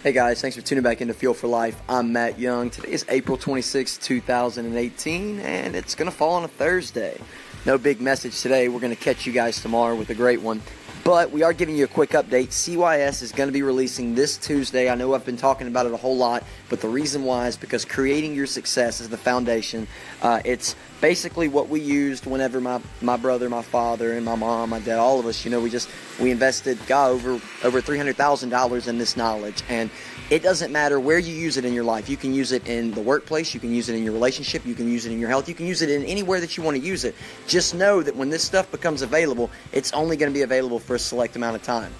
Hey guys, thanks for tuning back into Fuel for Life. I'm Matt Young. Today is April 26, 2018, and it's going to fall on a Thursday. No big message today. We're going to catch you guys tomorrow with a great one. But we are giving you a quick update. CYS is going to be releasing this Tuesday. I know I've been talking about it a whole lot, but the reason why is because creating your success is the foundation. Uh, it's basically what we used whenever my, my brother, my father, and my mom, my dad, all of us, you know, we just we invested God over over three hundred thousand dollars in this knowledge, and it doesn't matter where you use it in your life. You can use it in the workplace, you can use it in your relationship, you can use it in your health, you can use it in anywhere that you want to use it. Just know that when this stuff becomes available, it's only going to be available for a select amount of time.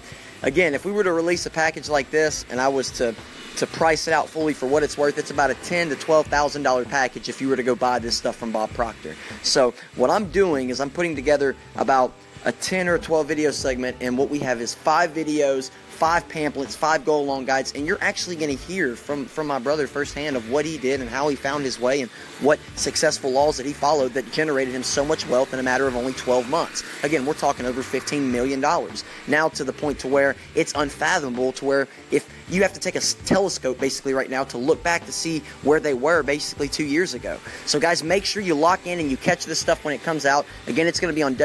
Again, if we were to release a package like this and I was to to price it out fully for what it's worth, it's about a ten to twelve thousand dollar package if you were to go buy this stuff from Bob Proctor. So what I'm doing is I'm putting together about a 10 or 12 video segment, and what we have is five videos, five pamphlets, five go along guides, and you're actually going to hear from, from my brother firsthand of what he did and how he found his way and what successful laws that he followed that generated him so much wealth in a matter of only 12 months. Again, we're talking over $15 million. Now to the point to where it's unfathomable to where if you have to take a telescope basically right now to look back to see where they were basically two years ago. So guys, make sure you lock in and you catch this stuff when it comes out. Again, it's going to be on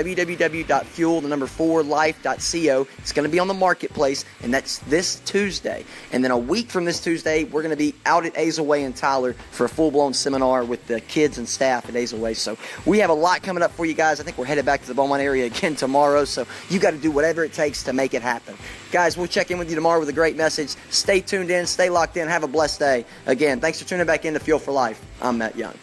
www.fuel the number four life.co. It's going to be on the marketplace, and that's this Tuesday. And then a week from this Tuesday, we're going to be out at Azel and Tyler for a full blown seminar with the kids and staff at Azleway. So we have a lot coming up for you guys. I think we're headed back to the Beaumont area again tomorrow. So you got to do whatever it takes to make it happen. Guys, we'll check in with you tomorrow with a great message. Stay tuned in, stay locked in, have a blessed day. Again, thanks for tuning back in to Fuel for Life. I'm Matt Young.